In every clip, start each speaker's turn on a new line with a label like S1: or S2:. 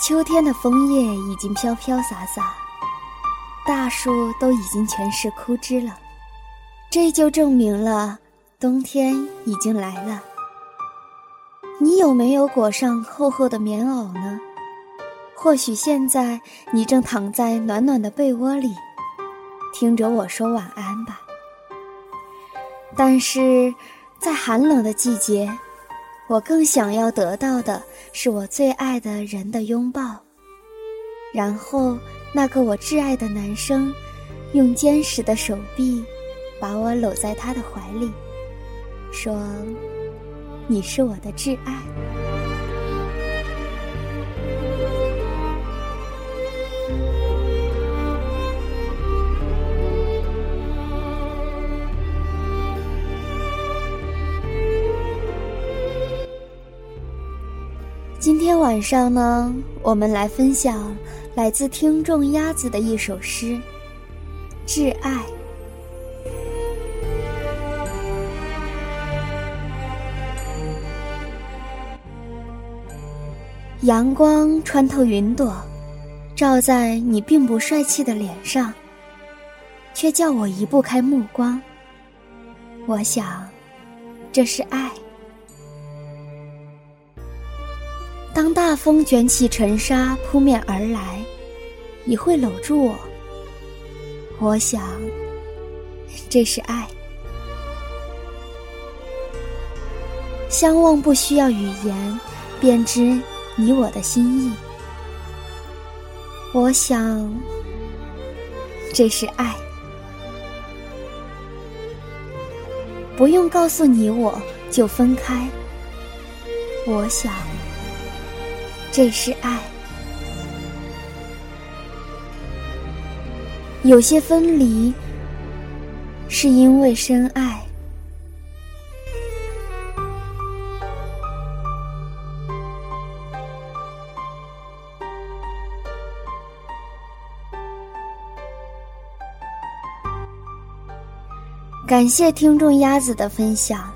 S1: 秋天的枫叶已经飘飘洒洒，大树都已经全是枯枝了，这就证明了冬天已经来了。你有没有裹上厚厚的棉袄呢？或许现在你正躺在暖暖的被窝里，听着我说晚安吧。但是，在寒冷的季节。我更想要得到的是我最爱的人的拥抱，然后那个我挚爱的男生，用坚实的手臂，把我搂在他的怀里，说：“你是我的挚爱。”今天晚上呢，我们来分享来自听众鸭子的一首诗《挚爱》。阳光穿透云朵，照在你并不帅气的脸上，却叫我移不开目光。我想，这是爱。当大风卷起尘沙扑面而来，你会搂住我。我想，这是爱。相望不需要语言，便知你我的心意。我想，这是爱。不用告诉你我就分开。我想。这是爱，有些分离是因为深爱。感谢听众鸭子的分享，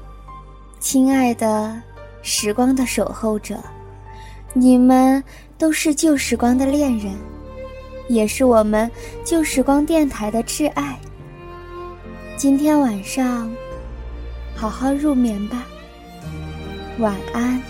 S1: 亲爱的时光的守候者。你们都是旧时光的恋人，也是我们旧时光电台的挚爱。今天晚上，好好入眠吧，晚安。